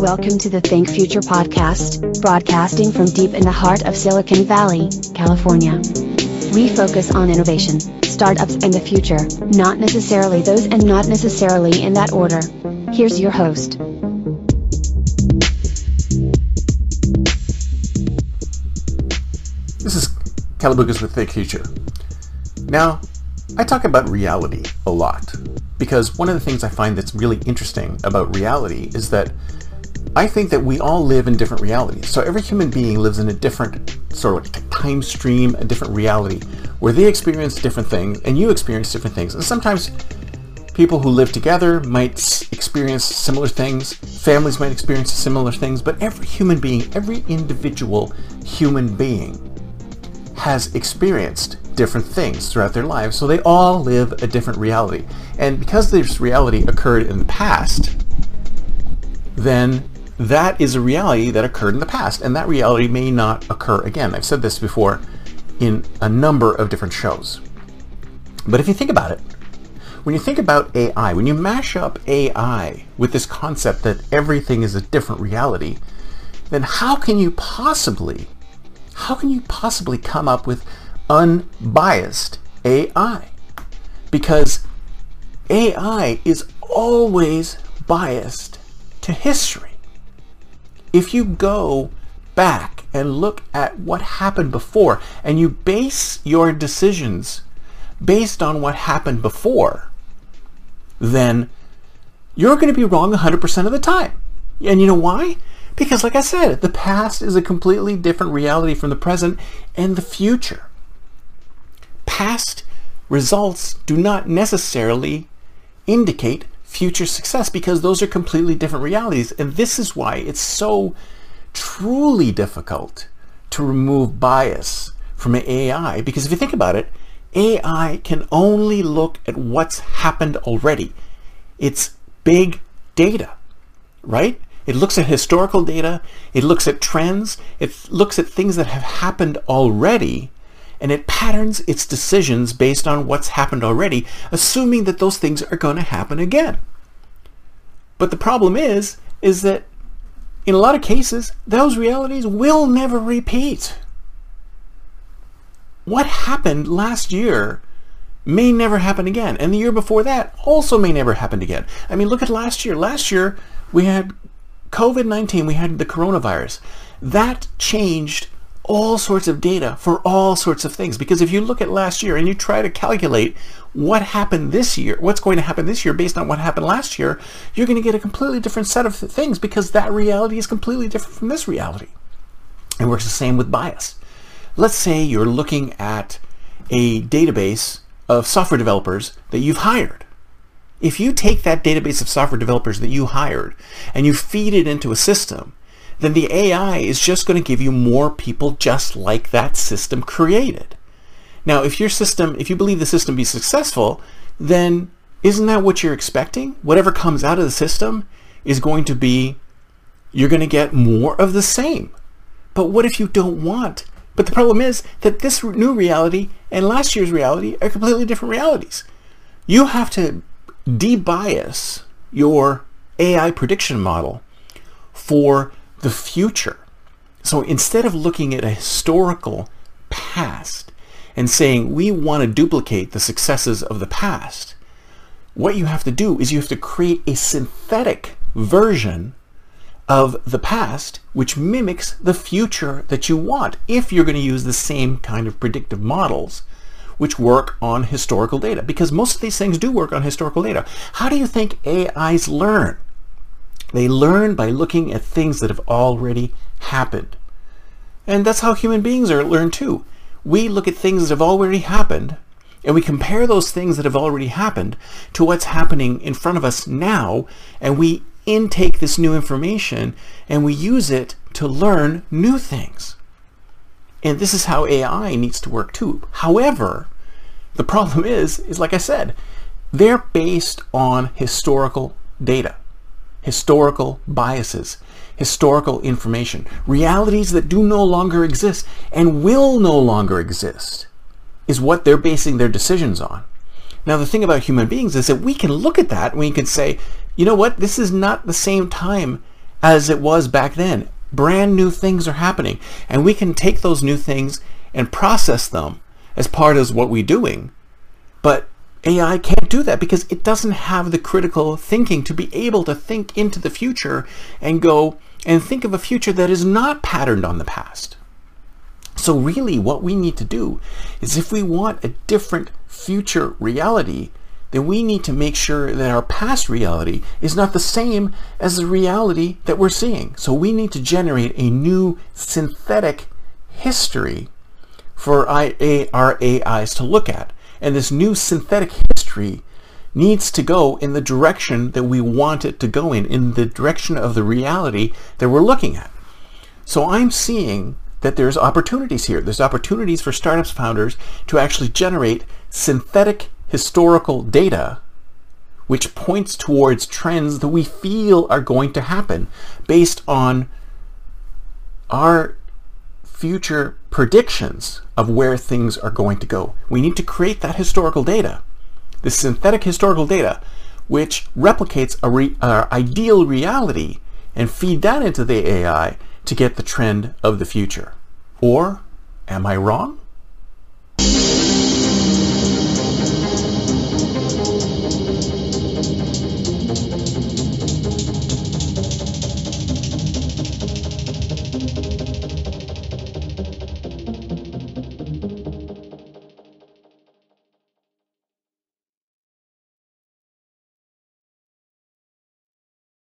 Welcome to the Think Future podcast, broadcasting from deep in the heart of Silicon Valley, California. We focus on innovation, startups, and the future, not necessarily those and not necessarily in that order. Here's your host. This is Kalaboukis with Think Future. Now, I talk about reality a lot because one of the things I find that's really interesting about reality is that I think that we all live in different realities. So every human being lives in a different sort of time stream, a different reality, where they experience different things and you experience different things. And sometimes people who live together might experience similar things, families might experience similar things, but every human being, every individual human being has experienced different things throughout their lives. So they all live a different reality. And because this reality occurred in the past, then that is a reality that occurred in the past, and that reality may not occur again. I've said this before in a number of different shows. But if you think about it, when you think about AI, when you mash up AI with this concept that everything is a different reality, then how can you possibly, how can you possibly come up with unbiased AI? Because AI is always biased to history if you go back and look at what happened before and you base your decisions based on what happened before, then you're going to be wrong 100% of the time. And you know why? Because, like I said, the past is a completely different reality from the present and the future. Past results do not necessarily indicate future success because those are completely different realities. And this is why it's so truly difficult to remove bias from AI. Because if you think about it, AI can only look at what's happened already. It's big data, right? It looks at historical data, it looks at trends, it looks at things that have happened already and it patterns its decisions based on what's happened already, assuming that those things are going to happen again. But the problem is, is that in a lot of cases, those realities will never repeat. What happened last year may never happen again. And the year before that also may never happen again. I mean, look at last year. Last year, we had COVID-19, we had the coronavirus. That changed all sorts of data for all sorts of things. Because if you look at last year and you try to calculate what happened this year, what's going to happen this year based on what happened last year, you're going to get a completely different set of things because that reality is completely different from this reality. It works the same with bias. Let's say you're looking at a database of software developers that you've hired. If you take that database of software developers that you hired and you feed it into a system then the AI is just going to give you more people just like that system created. Now, if your system, if you believe the system be successful, then isn't that what you're expecting? Whatever comes out of the system is going to be, you're going to get more of the same. But what if you don't want? But the problem is that this new reality and last year's reality are completely different realities. You have to debias your AI prediction model for the future. So instead of looking at a historical past and saying we want to duplicate the successes of the past, what you have to do is you have to create a synthetic version of the past which mimics the future that you want if you're going to use the same kind of predictive models which work on historical data because most of these things do work on historical data. How do you think AIs learn? They learn by looking at things that have already happened. And that's how human beings are learn too. We look at things that have already happened and we compare those things that have already happened to what's happening in front of us now, and we intake this new information and we use it to learn new things. And this is how AI needs to work too. However, the problem is, is like I said, they're based on historical data, historical biases, historical information, realities that do no longer exist and will no longer exist is what they're basing their decisions on. Now, the thing about human beings is that we can look at that and we can say, you know what, this is not the same time as it was back then. Brand new things are happening, and we can take those new things and process them as part of what we're doing. But AI can't do that because it doesn't have the critical thinking to be able to think into the future and go and think of a future that is not patterned on the past. So really what we need to do is if we want a different future reality, then we need to make sure that our past reality is not the same as the reality that we're seeing. So we need to generate a new synthetic history for our AIs to look at. And this new synthetic history needs to go in the direction that we want it to go in, in the direction of the reality that we're looking at. So I'm seeing that there's opportunities here. There's opportunities for startups founders to actually generate synthetic historical data which points towards trends that we feel are going to happen based on our future predictions of where things are going to go. We need to create that historical data, this synthetic historical data, which replicates a re- ideal reality and feed that into the AI to get the trend of the future. Or am I wrong?